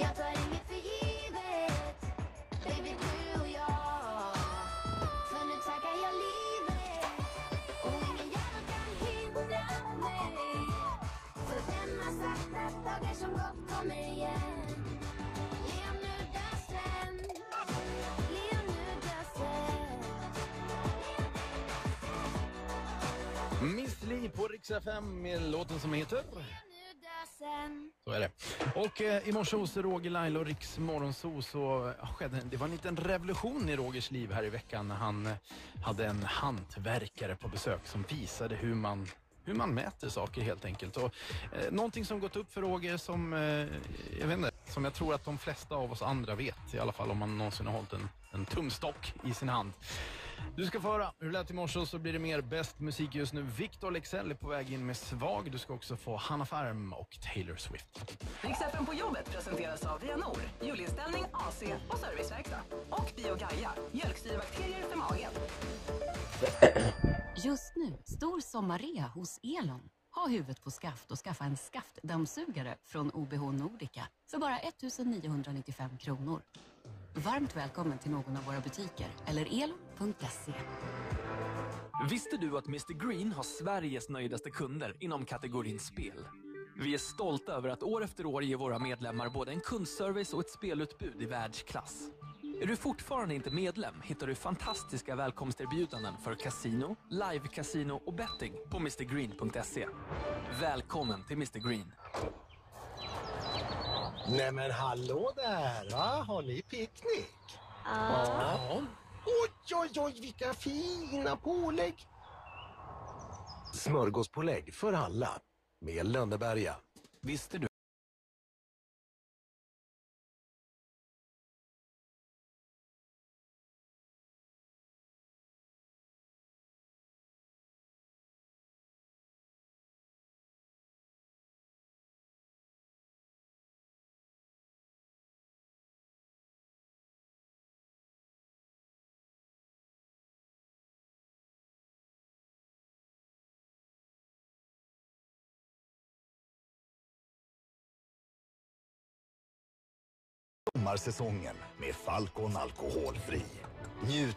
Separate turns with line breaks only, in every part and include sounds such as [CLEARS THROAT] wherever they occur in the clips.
Jag tar inget för givet. Baby du och jag. För nu tackar jag livet. Och ingen jävel kan hindra mig. För vem har sagt att dagar som gått kommer igen? Ge nu dassen Ge nu dassen
Miss Li på Rix FM med låten som heter...
Ge
Så är det. Och eh, i morse hos Roger Laila och Riks Morgonzoo så skedde det var en liten revolution i Rogers liv här i veckan när han eh, hade en hantverkare på besök som visade hur man hur man mäter saker helt enkelt. Och, eh, någonting som gått upp för Roger som, eh, jag vet inte, som jag tror att de flesta av oss andra vet, i alla fall om man någonsin har hållit en, en tumstock i sin hand. Du ska få höra hur det lät i morse och så blir det mer bäst musik just nu. Victor Lexell är på väg in med Svag. Du ska också få Hanna Färm och Taylor Swift.
FM på jobbet presenteras av Vianor, julinställning, AC och serviceverkstad. Och Biogaia, mjölksyrabakterier för magen. [CLEARS THROAT]
Just nu, stor sommarrea hos Elon. Ha huvudet på skaft och skaffa en skaftdammsugare från OBH Nordica för bara 1 995 kronor. Varmt välkommen till någon av våra butiker eller elon.se.
Visste du att Mr Green har Sveriges nöjdaste kunder inom kategorin spel? Vi är stolta över att år efter år ge våra medlemmar både en kundservice och ett spelutbud i världsklass. Är du fortfarande inte medlem hittar du fantastiska välkomsterbjudanden för casino, live-casino och betting på mrgreen.se. Välkommen till Mr Green.
Nej men hallå där! Va? Har ni picknick? Ja. Oj, oj, oj, vilka fina pålägg! Smörgåspålägg för alla med Lönneberga.
Visste du
Sommarsäsongen med Falcon Alkoholfri. Njut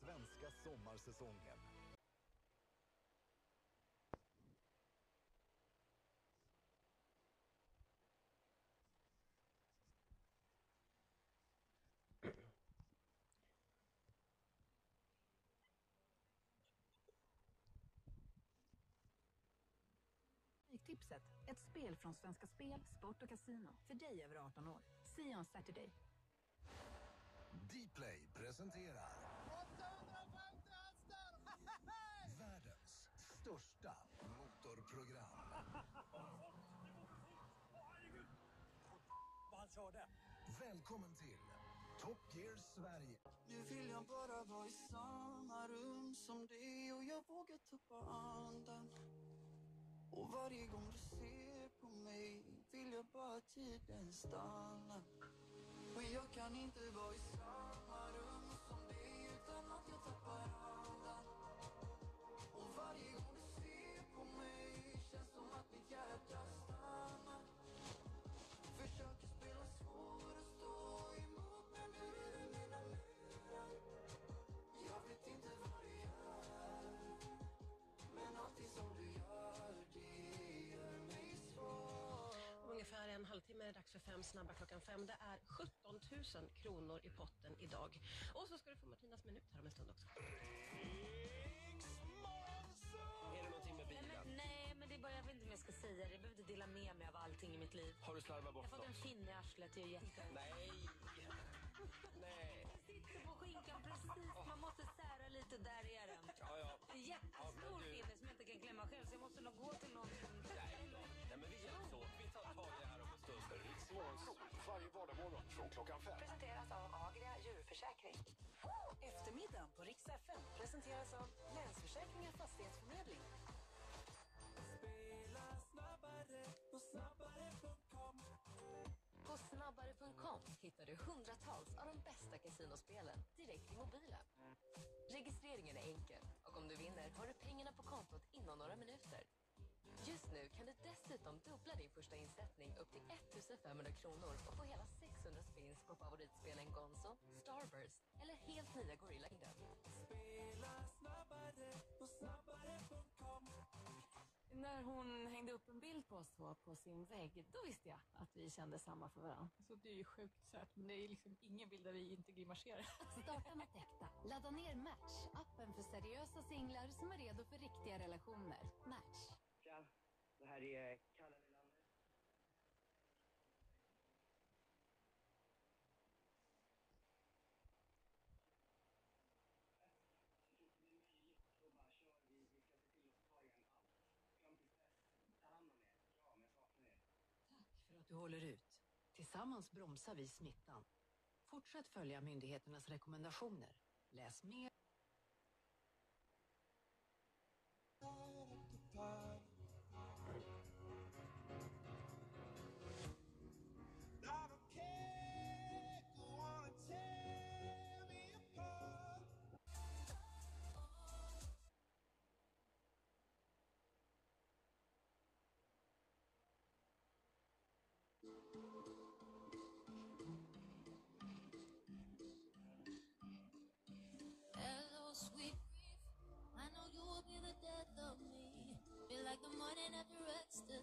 Svenska sommarsäsongen.
Tipset, ett spel från Svenska Spel, Sport och Casino. För dig över 18 år. See on Saturday.
Dplay presenterar världens största motorprogram. Välkommen till Top Gear Sverige.
Nu vill jag bara vara i samma rum som dig och jag vågar tappa andan och varje gång du ser på mig vill jag bara att tiden stannar Men jag kan inte vara i samma
för fem snabba klockan fem. Det är 17 000 kronor i potten idag. Och så ska du få Martinas minut här om en stund också.
Är det någonting med bilen?
Nej, men det är bara, jag vet inte om jag ska säga det. Jag behöver inte dela med mig av allting i mitt liv.
Har du slarvat
Jag
bort
har fått en finne i arslet, det är jätte...
Nej. Nej.
Den sitter på skinkan precis. Man måste sära lite, där är den.
Klockan fem.
Presenteras av Agria djurförsäkring. Eftermiddagen på Rix FM presenteras av Länsförsäkringar Fastighetsförmedling.
Spela snabbare på snabbare.com
På
hundratals av de bästa kasinospelen direkt i mobilen. Registreringen är enkel och om du vinner har du pengarna på kontot inom några minuter. Just nu kan du dessutom dubbla din första insättning upp till 1500 kronor och få hela 600 spins på favoritspelen Gonzo, Starburst eller helt nya Gorilla-längden.
När hon hängde upp en bild på oss två på sin vägg, då visste jag att vi kände samma för varandra.
Så det är ju sjukt söt, men det är liksom ingen bild där vi inte grimaserar.
Starta något äkta. Ladda ner Match, appen för seriösa singlar som är redo för riktiga relationer. Match.
Tja, det här är Kalle
håller ut. Tillsammans bromsar vi smittan. Fortsätt följa myndigheternas rekommendationer. Läs mer.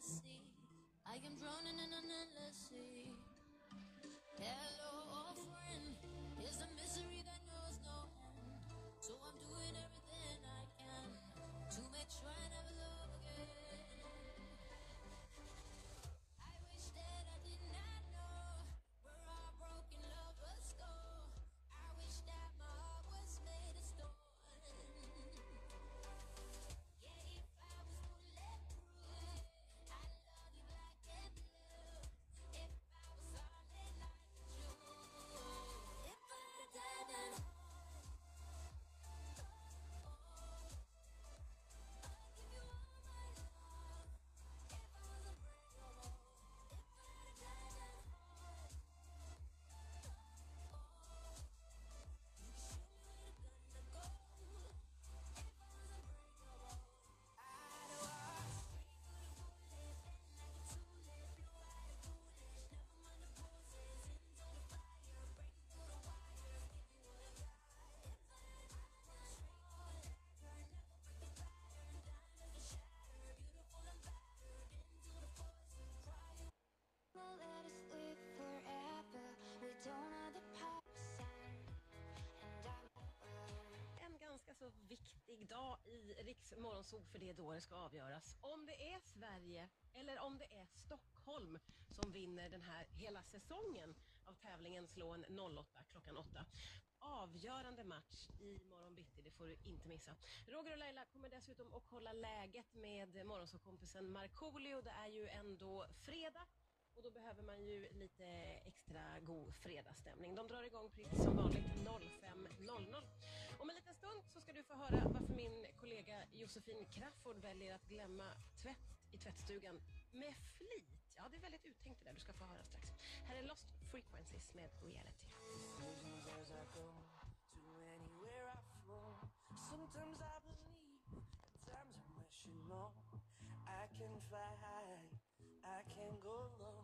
Ecstasy. I am drowning in an endless sea. Hello, i
Morgonzoo för det är då det ska avgöras. Om det är Sverige eller om det är Stockholm som vinner den här hela säsongen av tävlingen Slå en 08 klockan 8. Avgörande match i morgon bitti, det får du inte missa. Roger och Laila kommer dessutom att kolla läget med morgonsåkompisen Markoolio. Det är ju ändå fredag och då behöver man ju lite extra god fredagsstämning. De drar igång precis som vanligt Josefin Crafoord väljer att glömma tvätt i tvättstugan med flit. Ja, det är väldigt uttänkt det där. Du ska få höra strax. Här är Lost Frequencies med Reality.
Times I can fly high, I can go low.